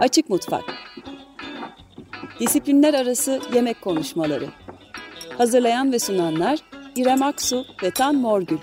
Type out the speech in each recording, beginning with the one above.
Açık Mutfak. Disiplinler Arası Yemek Konuşmaları. Hazırlayan ve sunanlar İrem Aksu ve Tan Morgül.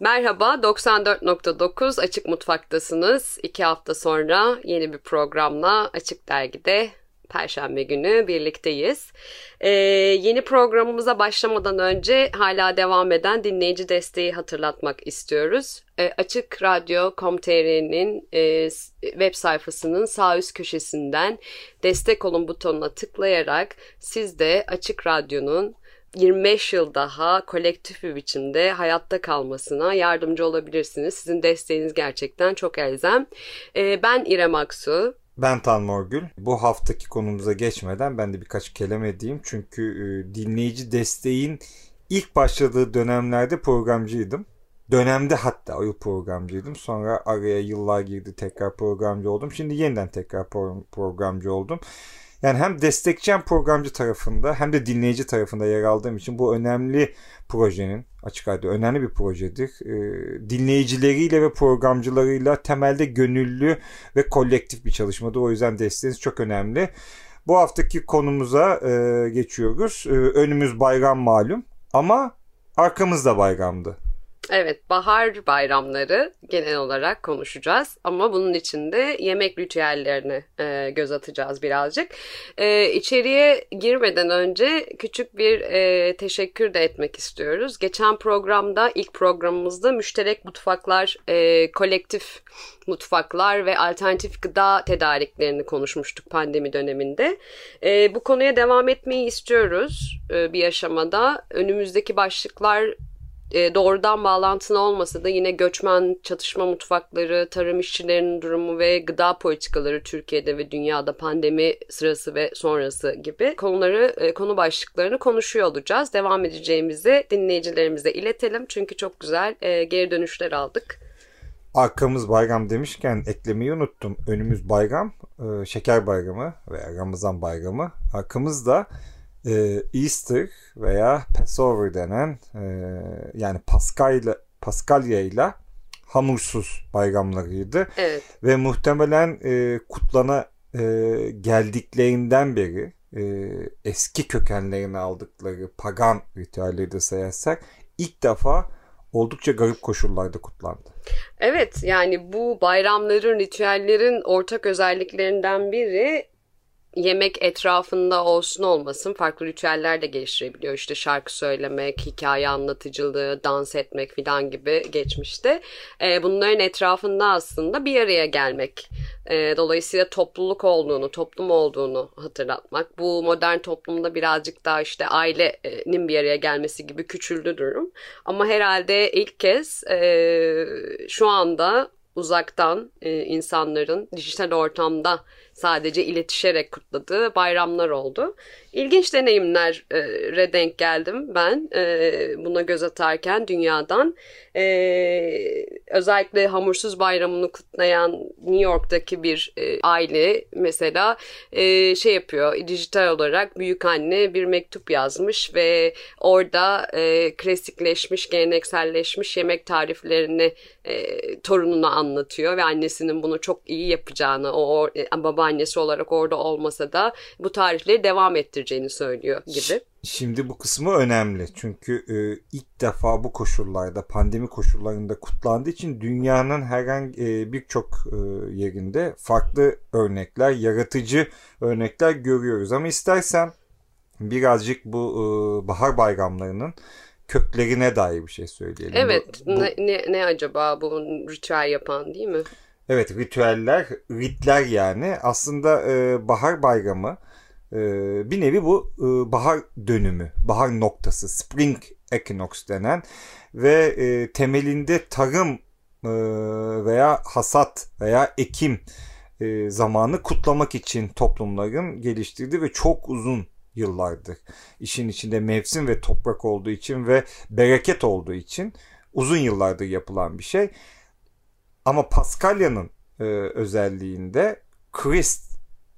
Merhaba, 94.9 Açık Mutfak'tasınız. İki hafta sonra yeni bir programla Açık Dergi'de Perşembe günü birlikteyiz. Ee, yeni programımıza başlamadan önce hala devam eden dinleyici desteği hatırlatmak istiyoruz. Ee, Açık Radyo.com.tr'nin e, web sayfasının sağ üst köşesinden destek olun butonuna tıklayarak siz de Açık Radyo'nun 25 yıl daha kolektif bir biçimde hayatta kalmasına yardımcı olabilirsiniz. Sizin desteğiniz gerçekten çok elzem. Ee, ben İrem Aksu. Ben Tan Morgül. Bu haftaki konumuza geçmeden ben de birkaç kelime edeyim. Çünkü e, dinleyici desteğin ilk başladığı dönemlerde programcıydım. Dönemde hatta o programcıydım. Sonra araya yıllar girdi tekrar programcı oldum. Şimdi yeniden tekrar programcı oldum. Yani hem destekçi programcı tarafında hem de dinleyici tarafında yer aldığım için bu önemli projenin açık radyo önemli bir projedir. E, dinleyicileriyle ve programcılarıyla temelde gönüllü ve kolektif bir çalışmadır. O yüzden desteğiniz çok önemli. Bu haftaki konumuza e, geçiyoruz. E, önümüz bayram malum ama arkamızda bayramdı. Evet, bahar bayramları genel olarak konuşacağız ama bunun içinde yemek ritüellerine e, göz atacağız birazcık. E, içeriye girmeden önce küçük bir e, teşekkür de etmek istiyoruz. Geçen programda, ilk programımızda müşterek mutfaklar, e, kolektif mutfaklar ve alternatif gıda tedariklerini konuşmuştuk pandemi döneminde. E, bu konuya devam etmeyi istiyoruz e, bir aşamada. Önümüzdeki başlıklar e, doğrudan bağlantılı olmasa da yine göçmen çatışma mutfakları, tarım işçilerinin durumu ve gıda politikaları Türkiye'de ve dünyada pandemi sırası ve sonrası gibi konuları, e, konu başlıklarını konuşuyor olacağız. Devam edeceğimizi dinleyicilerimize iletelim çünkü çok güzel e, geri dönüşler aldık. Arkamız bayram demişken eklemeyi unuttum. Önümüz bayram, şeker bayramı veya Ramazan bayramı. Arkamızda e, Easter veya Passover denen e, yani Paskalya Paskalya ile hamursuz bayramlarıydı. Evet. Ve muhtemelen e, kutlana e, geldiklerinden beri e, eski kökenlerini aldıkları pagan ritüelleri de sayarsak ilk defa oldukça garip koşullarda kutlandı. Evet yani bu bayramların, ritüellerin ortak özelliklerinden biri yemek etrafında olsun olmasın farklı ritüeller de geliştirebiliyor. İşte şarkı söylemek, hikaye anlatıcılığı, dans etmek filan gibi geçmişte. E, bunların etrafında aslında bir araya gelmek. E, dolayısıyla topluluk olduğunu, toplum olduğunu hatırlatmak. Bu modern toplumda birazcık daha işte ailenin bir araya gelmesi gibi küçüldü durum. Ama herhalde ilk kez e, şu anda uzaktan e, insanların dijital ortamda sadece iletişerek kutladığı bayramlar oldu. İlginç deneyimlere denk geldim ben e, buna göz atarken dünyadan. E, özellikle hamursuz bayramını kutlayan New York'taki bir e, aile mesela şey yapıyor dijital olarak büyük anne bir mektup yazmış ve orada klasikleşmiş gelenekselleşmiş yemek tariflerini torununa anlatıyor ve annesinin bunu çok iyi yapacağını o e, babaannesi olarak orada olmasa da bu tarifleri devam ettireceğini söylüyor gibi. Şimdi bu kısmı önemli çünkü e, ilk defa bu koşullarda pandemi koşullarında kutlandığı için dünyanın herhangi e, birçok e, yerinde farklı örnekler, yaratıcı örnekler görüyoruz. Ama istersen birazcık bu e, bahar bayramlarının köklerine dair bir şey söyleyelim. Evet. Bu, bu... Ne, ne, ne acaba bu ritüel yapan değil mi? Evet ritüeller, ritler yani. Aslında e, bahar bayramı e, bir nevi bu e, bahar dönümü, bahar noktası, spring equinox denen ve e, temelinde tarım e, veya hasat veya ekim e, zamanı kutlamak için toplumların geliştirdiği ve çok uzun yıllardır işin içinde mevsim ve toprak olduğu için ve bereket olduğu için uzun yıllardır yapılan bir şey. Ama Paskalya'nın e, özelliğinde Christ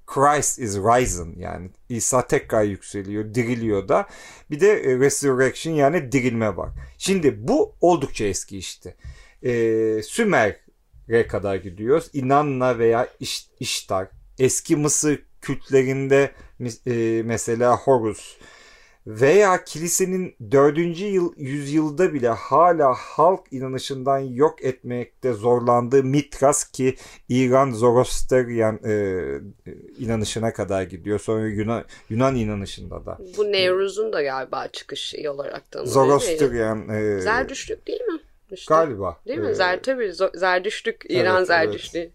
Christ is risen yani İsa tekrar yükseliyor, diriliyor da. Bir de e, resurrection yani dirilme var. Şimdi bu oldukça eski işte. E, Sümer'e kadar gidiyoruz. İnanna veya İş, İştar. Eski Mısır kültlerinde e, mesela Horus veya kilisenin 4. yıl yüzyılda bile hala halk inanışından yok etmekte zorlandığı Mitras ki İran Zoroastrian e, inanışına kadar gidiyor. Sonra Yunan, Yunan inanışında da. Bu Nevruz'un da galiba çıkış olarak tanımlıyor. Zoroastrian. E, Zerdüştlük değil mi? İşte, galiba. Değil mi? Ee, Zer, tabii Zerdüştlük, İran evet, Zerdüştlüğü. Evet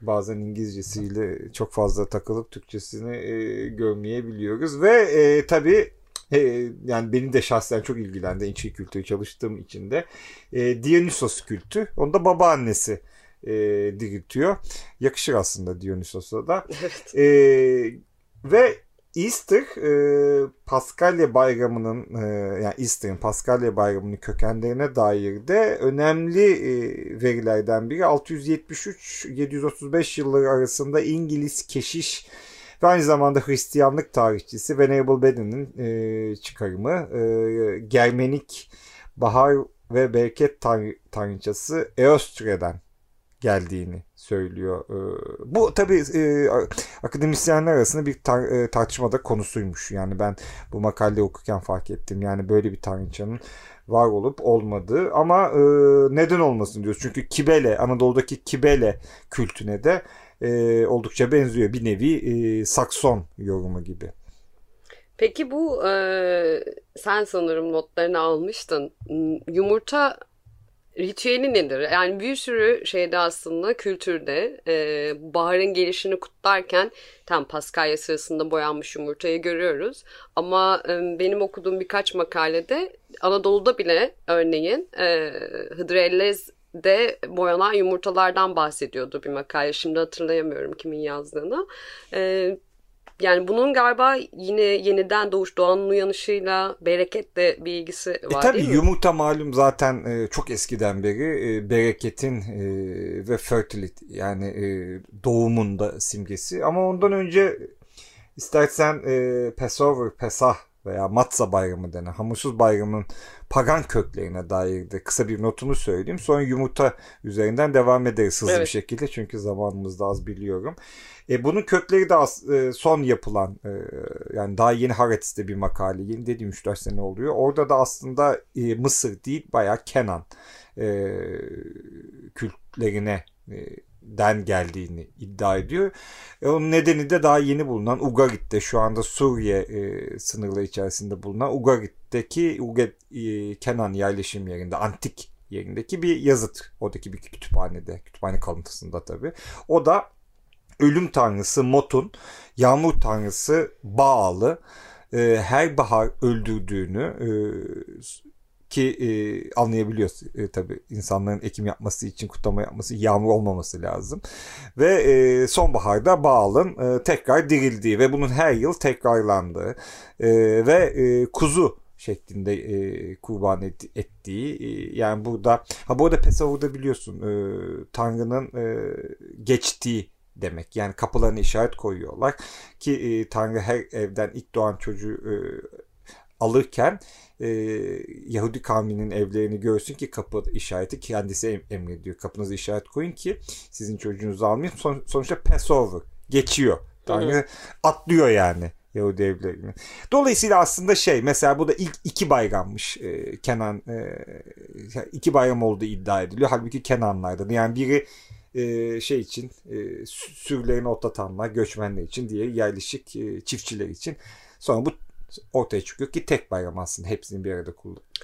bazen İngilizcesiyle çok fazla takılıp Türkçesini e, görmeyebiliyoruz. Ve e, tabii e, yani beni de şahsen çok ilgilendi İnçi kültürü çalıştığım için de. E, Dionysos kültü. Onu da babaannesi e, diriltiyor. Yakışır aslında Dionysos'a da. Evet. E, ve Easter e, Paskalya bayramının e, yani Easter'ın Paskalya bayramının kökenlerine dair de önemli e, verilerden biri 673-735 yılları arasında İngiliz keşiş ve aynı zamanda Hristiyanlık tarihçisi Venerable Beden'in e, çıkarımı e, Germenik bahar ve bereket tanrı, tanrıçası Eostre'den geldiğini söylüyor. E, bu tabi e, akademisyenler arasında bir tar e, tartışmada konusuymuş. Yani ben bu makaleyi okurken fark ettim. Yani böyle bir tanrıçanın var olup olmadığı ama e, neden olmasın diyoruz. Çünkü Kibele, Anadolu'daki Kibele kültüne de e, oldukça benziyor. Bir nevi e, Sakson yorumu gibi. Peki bu e, sen sanırım notlarını almıştın. Yumurta ritüeli nedir? Yani bir sürü şeyde aslında kültürde e, baharın gelişini kutlarken tam Paskalya sırasında boyanmış yumurtayı görüyoruz. Ama e, benim okuduğum birkaç makalede Anadolu'da bile örneğin e, Hıdrellez de boyanan yumurtalardan bahsediyordu bir makale. Şimdi hatırlayamıyorum kimin yazdığını. Ee, yani bunun galiba yine yeniden doğuş doğanın uyanışıyla bereketle bir ilgisi e, var e, tabii değil mi? yumurta malum zaten e, çok eskiden beri e, bereketin e, ve fertility yani e, doğumun da simgesi. Ama ondan önce istersen e, Passover, Pesah veya Matza bayramı denen hamursuz bayramın pagan köklerine dair de kısa bir notumu söyleyeyim. Sonra yumurta üzerinden devam ederiz hızlı evet. bir şekilde çünkü zamanımızda az biliyorum. E, bunun kökleri de az, e, son yapılan e, yani daha yeni Haaretz'te bir makale yeni dediğim 3-4 sene oluyor. Orada da aslında e, Mısır değil bayağı Kenan e, kültlerine e, den geldiğini iddia ediyor. E, onun nedeni de daha yeni bulunan Ugarit'te şu anda Suriye e, sınırları içerisinde bulunan Ugarit'teki Ugarit, e, Kenan yerleşim yerinde antik yerindeki bir yazıt. Oradaki bir kütüphanede, kütüphane kalıntısında tabii. O da ölüm tanrısı Mot'un yağmur tanrısı Baal'ı e, her bahar öldürdüğünü e, ki e, anlayabiliyoruz e, tabii insanların ekim yapması için kutlama yapması yağmur olmaması lazım ve e, sonbaharda Baal'ın e, tekrar dirildiği ve bunun her yıl tekrarlandığı e, ve e, kuzu şeklinde e, kurban et, ettiği e, yani burada ha bu arada Pesavur'da biliyorsun e, Tanrı'nın e, geçtiği demek. Yani kapılarına işaret koyuyorlar ki e, Tanrı her evden ilk doğan çocuğu e, alırken e, Yahudi kavminin evlerini görsün ki kapı işareti kendisi emrediyor. Kapınıza işaret koyun ki sizin çocuğunuzu almayın. Son, sonuçta Passover geçiyor. Hı-hı. atlıyor yani. Yahudi evlerini. Dolayısıyla aslında şey mesela bu da ilk iki bayrammış e, Kenan e, iki bayram olduğu iddia ediliyor. Halbuki Kenanlardan yani biri e, şey için e, sürülerini otlatanlar, göçmenler için diye yerleşik e, çiftçiler için. Sonra bu ortaya çıkıyor ki tek bayram aslında hepsinin bir arada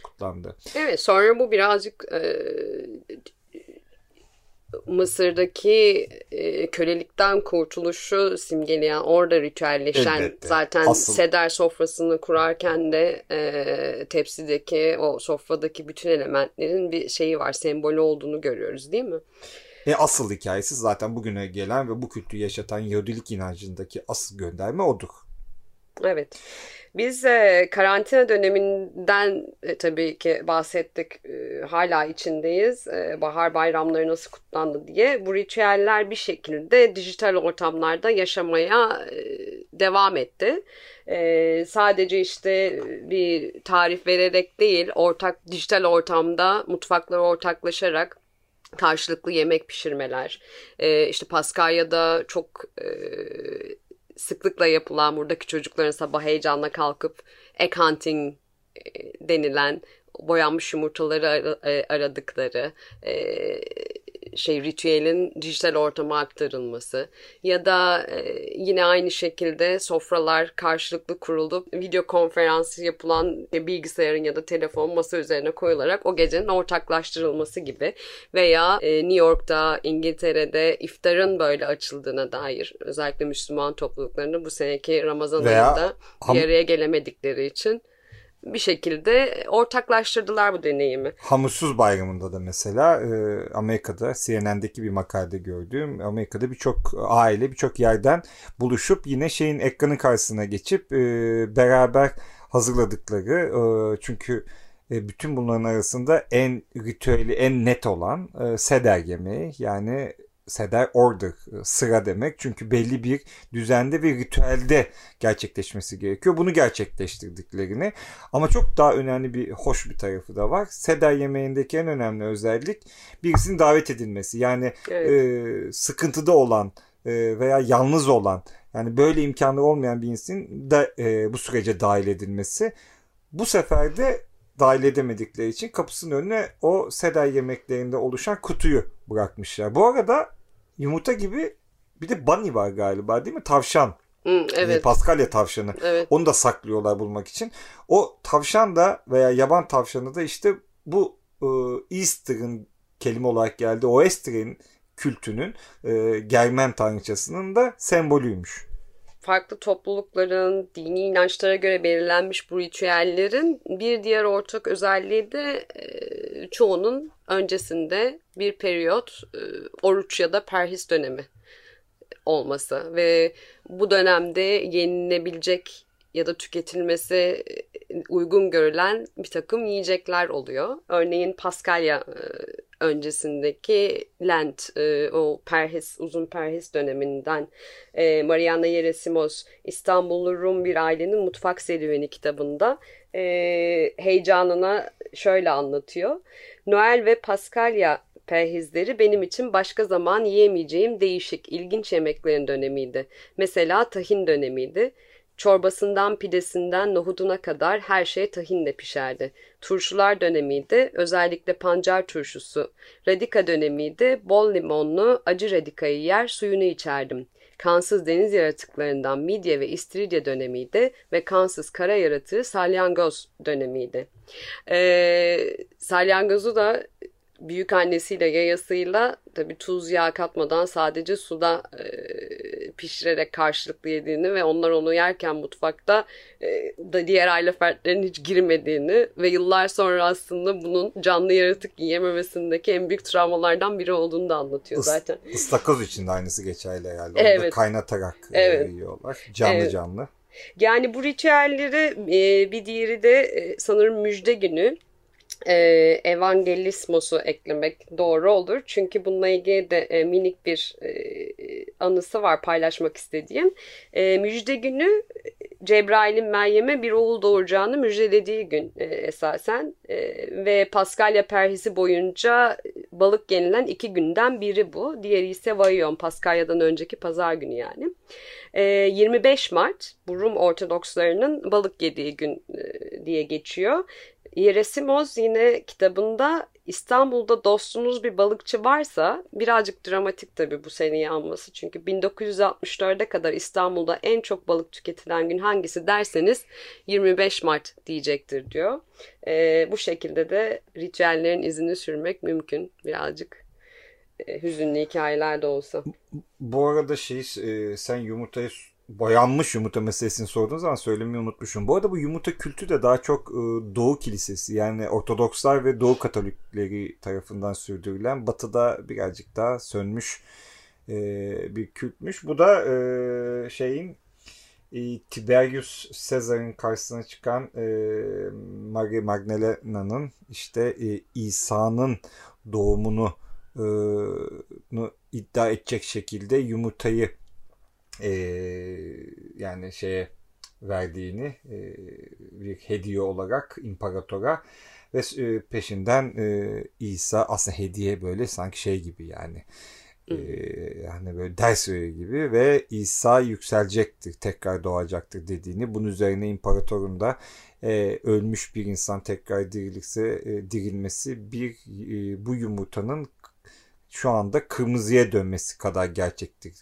kutlandı. Evet sonra bu birazcık e, Mısır'daki e, kölelikten kurtuluşu simgeleyen orada ritüelleşen Elbette. zaten Asıl. seder sofrasını kurarken de e, tepsideki o sofradaki bütün elementlerin bir şeyi var sembolü olduğunu görüyoruz değil mi? E asıl hikayesi zaten bugüne gelen ve bu kültürü yaşatan Yahudilik inancındaki asıl gönderme odur. Evet. Biz e, karantina döneminden e, tabii ki bahsettik. E, hala içindeyiz. E, bahar bayramları nasıl kutlandı diye. Bu ritüeller bir şekilde dijital ortamlarda yaşamaya e, devam etti. E, sadece işte bir tarif vererek değil, ortak dijital ortamda mutfakları ortaklaşarak karşılıklı yemek pişirmeler, e, işte Paskalya'da çok e, sıklıkla yapılan buradaki çocukların sabah heyecanla kalkıp egg hunting e, denilen boyanmış yumurtaları e, aradıkları e, şey ritüelin dijital ortama aktarılması ya da yine aynı şekilde sofralar karşılıklı kurulup video konferansı yapılan bilgisayarın ya da telefon masa üzerine koyularak o gecenin ortaklaştırılması gibi veya New York'ta İngiltere'de iftarın böyle açıldığına dair özellikle Müslüman topluluklarında bu seneki Ramazan veya ayında bir araya gelemedikleri için bir şekilde ortaklaştırdılar bu deneyimi. Hamutsuz bayramında da mesela e, Amerika'da CNN'deki bir makalede gördüğüm Amerika'da birçok aile birçok yerden buluşup yine şeyin ekranın karşısına geçip e, beraber hazırladıkları e, çünkü bütün bunların arasında en ritüeli en net olan seder yemeği yani seder order sıra demek. Çünkü belli bir düzende ve ritüelde gerçekleşmesi gerekiyor. Bunu gerçekleştirdiklerini ama çok daha önemli bir hoş bir tarafı da var. Seder yemeğindeki en önemli özellik birisinin davet edilmesi. Yani evet. e, sıkıntıda olan e, veya yalnız olan yani böyle imkanı olmayan bir insanın da e, bu sürece dahil edilmesi. Bu sefer de dahil edemedikleri için kapısının önüne o seder yemeklerinde oluşan kutuyu bırakmışlar. Bu arada yumurta gibi bir de bunny var galiba değil mi? Tavşan. Hı, evet. Paskalya tavşanı. Evet. Onu da saklıyorlar bulmak için. O tavşan da veya yaban tavşanı da işte bu e, Easter'ın kelime olarak geldi. O Easter'ın kültünün e, Germen tanrıçasının da sembolüymüş. Farklı toplulukların dini inançlara göre belirlenmiş bu ritüellerin bir diğer ortak özelliği de çoğunun öncesinde bir periyot oruç ya da perhis dönemi olması ve bu dönemde yenilebilecek ya da tüketilmesi uygun görülen bir takım yiyecekler oluyor. Örneğin Paskalya e, öncesindeki Lent, o perhis, uzun perhis döneminden Mariana Yeresimos İstanbullu Rum bir ailenin mutfak serüveni kitabında heyecanına şöyle anlatıyor. Noel ve Paskalya perhizleri benim için başka zaman yiyemeyeceğim değişik, ilginç yemeklerin dönemiydi. Mesela tahin dönemiydi. Çorbasından pidesinden nohuduna kadar her şey tahinle pişerdi. Turşular dönemiydi, özellikle pancar turşusu. Radika dönemiydi, bol limonlu acı radikayı yer suyunu içerdim. Kansız deniz yaratıklarından midye ve istiridye dönemiydi ve kansız kara yaratığı salyangoz dönemiydi. Ee, salyangozu da büyük annesiyle yayasıyla tabi tuz yağ katmadan sadece suda e, pişirerek karşılıklı yediğini ve onlar onu yerken mutfakta e, da diğer aile fertlerinin hiç girmediğini ve yıllar sonra aslında bunun canlı yaratık yiyememesindeki en büyük travmalardan biri olduğunu da anlatıyor zaten. Istakoz için de aynısı geçerli herhalde. Onu evet. da kaynatarak e, evet. yiyorlar. Canlı evet. canlı. Yani bu ritüelleri e, bir diğeri de e, sanırım müjde günü e, evangelismosu eklemek doğru olur. Çünkü bununla ilgili de e, minik bir e, anısı var paylaşmak istediğim. E, müjde günü Cebrail'in Meryem'e bir oğul doğuracağını müjdelediği gün e, esasen e, ve Paskalya perhisi boyunca balık yenilen iki günden biri bu. Diğeri ise Vayon Paskalya'dan önceki pazar günü yani. E, 25 Mart bu Rum Ortodokslarının balık yediği gün e, diye geçiyor Yeresimoz yine kitabında İstanbul'da dostunuz bir balıkçı varsa birazcık dramatik tabii bu seneyi anması. Çünkü 1964'e kadar İstanbul'da en çok balık tüketilen gün hangisi derseniz 25 Mart diyecektir diyor. E, bu şekilde de ritüellerin izini sürmek mümkün birazcık e, hüzünlü hikayeler de olsa. Bu arada şey e, sen yumurtayı boyanmış yumurta meselesini sorduğunuz zaman söylemeyi unutmuşum. Bu arada bu yumurta kültü de daha çok e, Doğu Kilisesi yani Ortodokslar ve Doğu Katolikleri tarafından sürdürülen batıda birazcık daha sönmüş e, bir kültmüş. Bu da e, şeyin Tiberius Caesar'ın karşısına çıkan e, Maria Magdalena'nın işte İsa'nın doğumunu iddia edecek şekilde yumurtayı e, yani şeye verdiğini e, bir hediye olarak imparatora ve e, peşinden e, İsa aslında hediye böyle sanki şey gibi yani e, yani böyle ders verir gibi ve İsa yükselecektir tekrar doğacaktır dediğini bunun üzerine imparatorun da e, ölmüş bir insan tekrar dirilirse e, dirilmesi bir e, bu yumurtanın şu anda kırmızıya dönmesi kadar gerçektir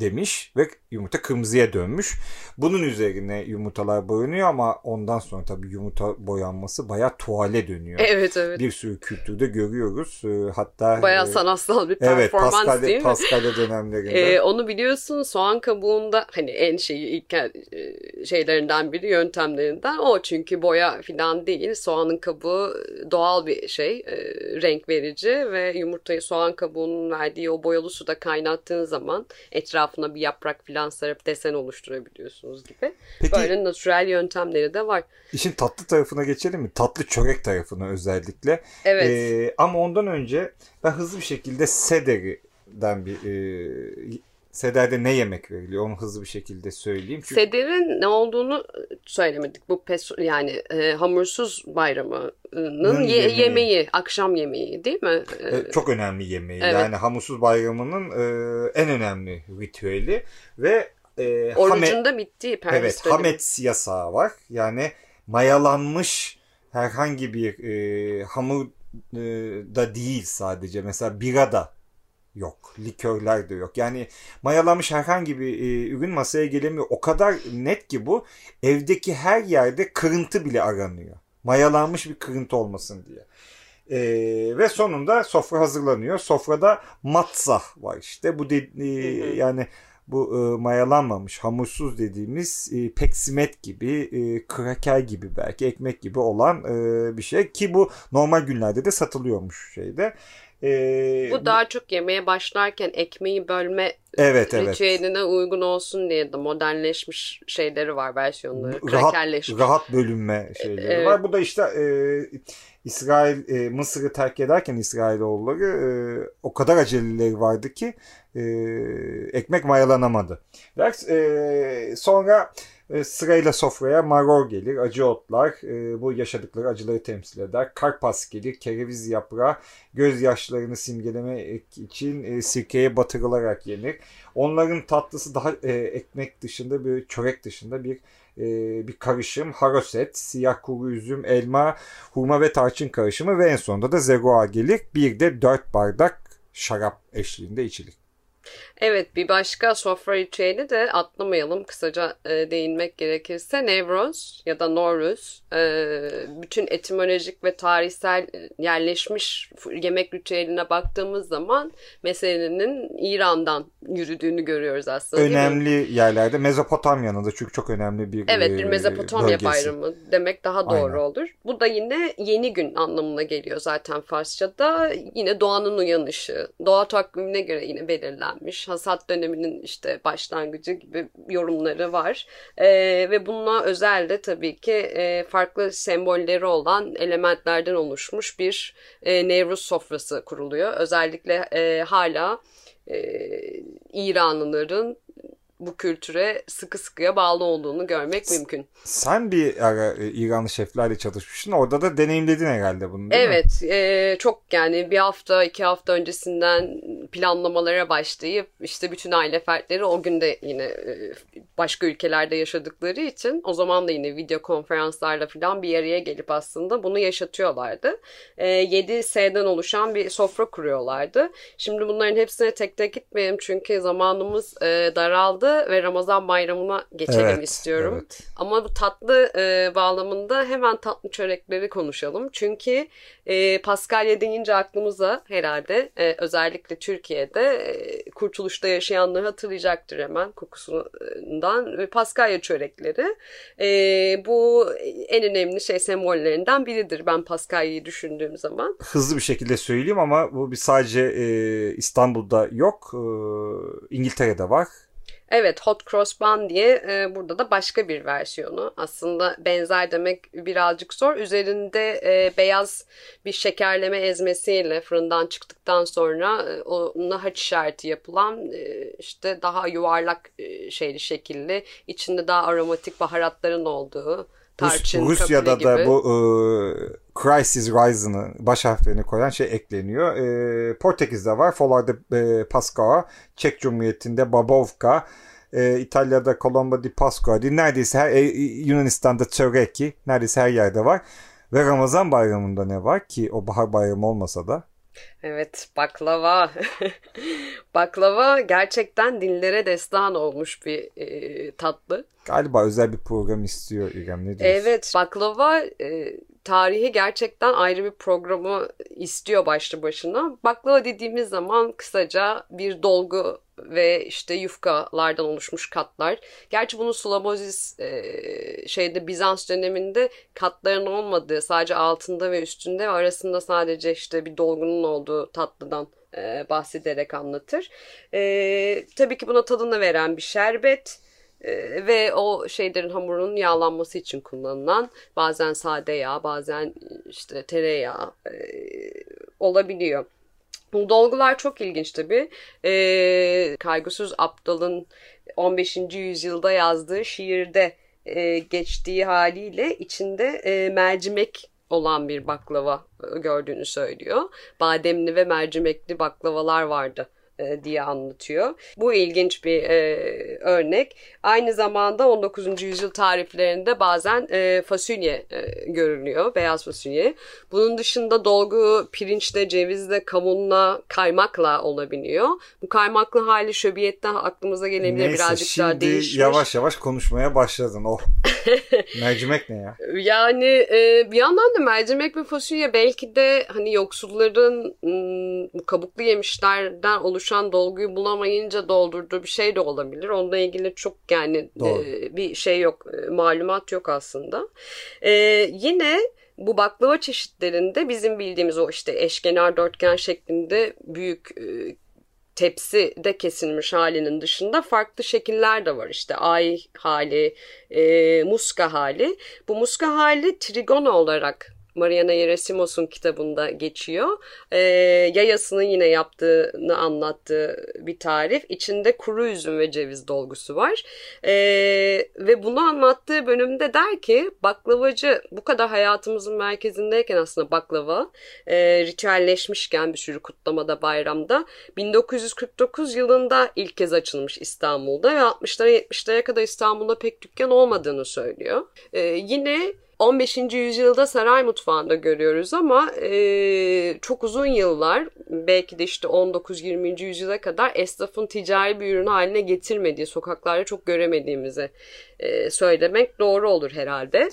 demiş ve yumurta kırmızıya dönmüş. Bunun üzerine yumurtalar boyanıyor ama ondan sonra tabii yumurta boyanması bayağı tuvale dönüyor. Evet evet. Bir sürü kültürde görüyoruz. E, hatta bayağı e, sanatsal bir performans evet, Paskalya, değil mi? Paskalya dönemlerinde. E, onu biliyorsun soğan kabuğunda hani en şeyi ilk e, şeylerinden biri yöntemlerinden o çünkü boya filan değil. Soğanın kabuğu doğal bir şey, e, renk verici ve yumurtayı soğan kabuğunun verdiği o boyalı suda kaynattığın zaman etrafına bir yaprak filan sarıp desen oluşturabiliyorsunuz gibi. Peki, Böyle natürel yöntemleri de var. İşin tatlı tarafına geçelim mi? Tatlı çörek tarafına özellikle. Evet. Ee, ama ondan önce ben hızlı bir şekilde sederi'den bir e, Seder'de ne yemek veriliyor onu hızlı bir şekilde söyleyeyim. Çünkü... Seder'in ne olduğunu söylemedik. Bu pes yani e, hamursuz bayramının ye- yemeği. yemeği, akşam yemeği değil mi? E, çok önemli yemeği. Evet. Yani hamursuz bayramının e, en önemli ritüeli ve e, Orucunda hame- bitti. Evet, hamet yasağı var. Yani mayalanmış herhangi bir e, hamur e, da değil sadece. Mesela bira da yok. Likörler de yok. Yani mayalanmış herhangi bir e, ürün masaya gelemiyor. O kadar net ki bu. Evdeki her yerde kırıntı bile aranıyor. Mayalanmış bir kırıntı olmasın diye. E, ve sonunda sofra hazırlanıyor. Sofrada matzah var işte. Bu de, e, yani bu e, mayalanmamış, hamursuz dediğimiz e, peksimet gibi, e, kraker gibi belki ekmek gibi olan e, bir şey ki bu normal günlerde de satılıyormuş şeyde. Ee, bu daha çok yemeye başlarken ekmeği bölme evet, evet. ritüeline uygun olsun diye de modernleşmiş şeyleri var versiyonları. Rahat, rahat bölünme şeyleri evet. var. Bu da işte e, İsrail e, Mısır'ı terk ederken İsrailoğulları e, o kadar aceleleri vardı ki e, ekmek mayalanamadı. E, sonra e, sırayla sofraya maror gelir, acı otlar, e, bu yaşadıkları acıları temsil eder. Karpas gelir, kereviz yaprağı, gözyaşlarını simgelemek için e, sirkeye batırılarak yenir. Onların tatlısı daha e, ekmek dışında, bir çörek dışında bir e, bir karışım. Haroset, siyah kuru üzüm, elma, hurma ve tarçın karışımı ve en sonunda da zegoa gelir. Bir de dört bardak şarap eşliğinde içilir. Evet bir başka sofra ritüeli de atlamayalım kısaca e, değinmek gerekirse Nevroz ya da Noruz e, bütün etimolojik ve tarihsel yerleşmiş yemek ritüeline baktığımız zaman meselenin İran'dan yürüdüğünü görüyoruz aslında. Önemli yerlerde Mezopotamya'nın da çünkü çok önemli bir Evet bir e, Mezopotamya bölgesi. bayramı demek daha doğru Aynen. olur. Bu da yine yeni gün anlamına geliyor zaten Farsça'da. Yine doğanın uyanışı, doğa takvimine göre yine belirlenmiş hasat döneminin işte başlangıcı gibi yorumları var. E, ve bununla özel de tabii ki e, farklı sembolleri olan elementlerden oluşmuş bir e, Nevruz sofrası kuruluyor. Özellikle e, hala e, İranlıların bu kültüre sıkı sıkıya bağlı olduğunu görmek mümkün. Sen bir ara e, İranlı şeflerle çalışmıştın. Orada da deneyimledin herhalde bunu değil evet, mi? E, çok yani bir hafta iki hafta öncesinden planlamalara başlayıp işte bütün aile fertleri o gün de yine e, başka ülkelerde yaşadıkları için o zaman da yine video konferanslarla falan bir araya gelip aslında bunu yaşatıyorlardı. E, 7 S'den oluşan bir sofra kuruyorlardı. Şimdi bunların hepsine tek tek gitmeyelim çünkü zamanımız e, daraldı kaldı ve Ramazan bayramına geçelim evet, istiyorum. Evet. Ama bu tatlı e, bağlamında hemen tatlı çörekleri konuşalım. Çünkü e, Paskalya deyince aklımıza herhalde e, özellikle Türkiye'de e, kurtuluşta yaşayanlar hatırlayacaktır hemen kokusundan ve Paskalya çörekleri. E, bu en önemli şey sembollerinden biridir ben Paskalya'yı düşündüğüm zaman. Hızlı bir şekilde söyleyeyim ama bu bir sadece e, İstanbul'da yok. E, İngiltere'de var. Evet Hot Cross Bun diye e, burada da başka bir versiyonu. Aslında benzer demek birazcık zor. Üzerinde e, beyaz bir şekerleme ezmesiyle fırından çıktıktan sonra e, ona haç işareti yapılan e, işte daha yuvarlak e, şeyli şekilli içinde daha aromatik baharatların olduğu tarçın, Rusya'da gibi. da bu e, Crisis Rise'ını baş harflerini koyan şey ekleniyor. E, Portekiz'de var. Folar'da e, Pascua. Çek Cumhuriyeti'nde Babovka. E, İtalya'da Colombo di Pasqua. Neredeyse her, e, Yunanistan'da Çöreki. Neredeyse her yerde var. Ve Ramazan bayramında ne var ki o bahar bayramı olmasa da Evet baklava. baklava gerçekten dillere destan olmuş bir e, tatlı. Galiba özel bir program istiyor İrem ne diyorsun? Evet baklava e, tarihi gerçekten ayrı bir programı istiyor başlı başına. Baklava dediğimiz zaman kısaca bir dolgu ve işte yufkalardan oluşmuş katlar. Gerçi bunu Slavozis e, şeyde Bizans döneminde katların olmadığı sadece altında ve üstünde ve arasında sadece işte bir dolgunun olduğu tatlıdan e, bahsederek anlatır. E, tabii ki buna tadını veren bir şerbet ee, ve o şeylerin hamurun yağlanması için kullanılan bazen sade yağ bazen işte tereyağı e, olabiliyor. Bu dolgular çok ilginç tabii. E, Kaygısız Aptal'ın 15. yüzyılda yazdığı şiirde e, geçtiği haliyle içinde e, mercimek olan bir baklava gördüğünü söylüyor. Bademli ve mercimekli baklavalar vardı e, diye anlatıyor. Bu ilginç bir e, örnek. Aynı zamanda 19. yüzyıl tariflerinde bazen e, fasulye e, görülüyor. Beyaz fasulye. Bunun dışında dolgu pirinçle, cevizle, kavunla, kaymakla olabiliyor. Bu kaymaklı hali şöbiyetten aklımıza gelebilir. Neyse, Birazcık daha değişmiş. yavaş yavaş konuşmaya başladın. Oh. mercimek ne ya? Yani e, bir yandan da mercimek ve fasulye belki de hani yoksulların bu kabuklu yemişlerden oluşan dolguyu bulamayınca doldurduğu bir şey de olabilir. Onunla ilgili çok yani e, bir şey yok, e, malumat yok aslında. E, yine bu baklava çeşitlerinde bizim bildiğimiz o işte eşkenar dörtgen şeklinde büyük e, tepsi de kesilmiş halinin dışında farklı şekiller de var. İşte ay hali, e, muska hali. Bu muska hali trigona olarak Mariana Yerasimos'un kitabında geçiyor. E, yayasının yine yaptığını anlattığı bir tarif. İçinde kuru üzüm ve ceviz dolgusu var. E, ve bunu anlattığı bölümde der ki baklavacı bu kadar hayatımızın merkezindeyken aslında baklava e, ritüelleşmişken bir sürü kutlamada bayramda 1949 yılında ilk kez açılmış İstanbul'da ve 60'lara 70'lere kadar İstanbul'da pek dükkan olmadığını söylüyor. E, yine 15. yüzyılda saray mutfağında görüyoruz ama e, çok uzun yıllar belki de işte 19-20. yüzyıla kadar esnafın ticari bir ürün haline getirmediği sokaklarda çok göremediğimizi e, söylemek doğru olur herhalde.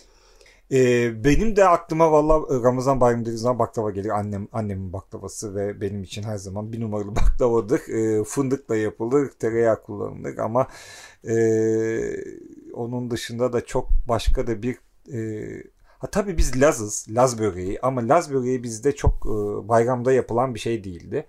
Ee, benim de aklıma valla Ramazan bayramı dediğim zaman baklava geliyor. Annem, annemin baklavası ve benim için her zaman bir numaralı baklavadır. Ee, fındıkla yapılır, tereyağı kullanılır ama e, onun dışında da çok başka da bir e, ha, tabii biz Lazız, Laz böreği ama Laz böreği bizde çok e, bayramda yapılan bir şey değildi.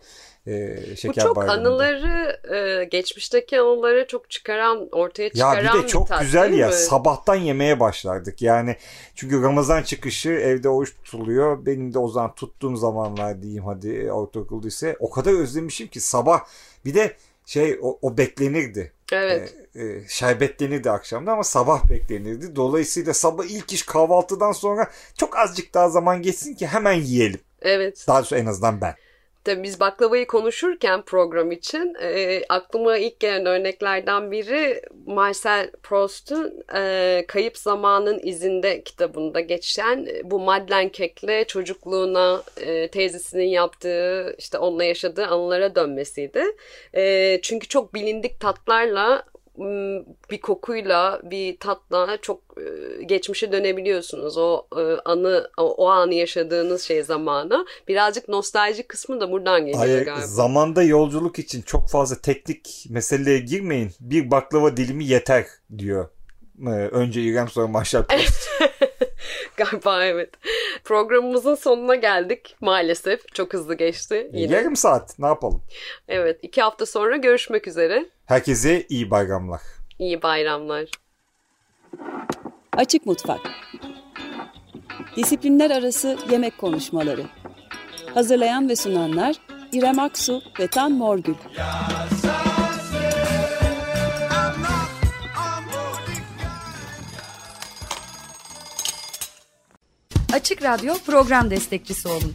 E, şeker Bu çok bayramında. anıları, e, geçmişteki anıları çok çıkaran, ortaya çıkaran ya bir de çok tat, güzel ya mi? sabahtan yemeye başlardık. Yani çünkü Ramazan çıkışı evde oruç tutuluyor. Benim de o zaman tuttuğum zamanlar diyeyim hadi ortaokulda ise o kadar özlemişim ki sabah bir de şey o, o beklenirdi. Evet. E, e, şerbetlenirdi akşamda ama sabah beklenirdi. Dolayısıyla sabah ilk iş kahvaltıdan sonra çok azıcık daha zaman geçsin ki hemen yiyelim. Evet. Daha doğrusu en azından ben. Tabii biz baklavayı konuşurken program için e, aklıma ilk gelen örneklerden biri Marcel Proust'un e, Kayıp Zamanın İzinde kitabında geçen e, bu Madeleine Kek'le çocukluğuna e, teyzesinin yaptığı işte onunla yaşadığı anılara dönmesiydi. E, çünkü çok bilindik tatlarla bir kokuyla, bir tatla çok geçmişe dönebiliyorsunuz. O anı, o anı yaşadığınız şey zamanı. Birazcık nostaljik kısmı da buradan geliyor Hayır, galiba. Zamanda yolculuk için çok fazla teknik meseleye girmeyin. Bir baklava dilimi yeter diyor. Önce İrem sonra Maşal Galiba evet. Programımızın sonuna geldik maalesef. Çok hızlı geçti. Yine. Yarım saat ne yapalım? Evet iki hafta sonra görüşmek üzere. Herkese iyi bayramlar. İyi bayramlar. Açık Mutfak Disiplinler Arası Yemek Konuşmaları Hazırlayan ve sunanlar İrem Aksu ve Tan Morgül. Açık Radyo program destekçisi olun.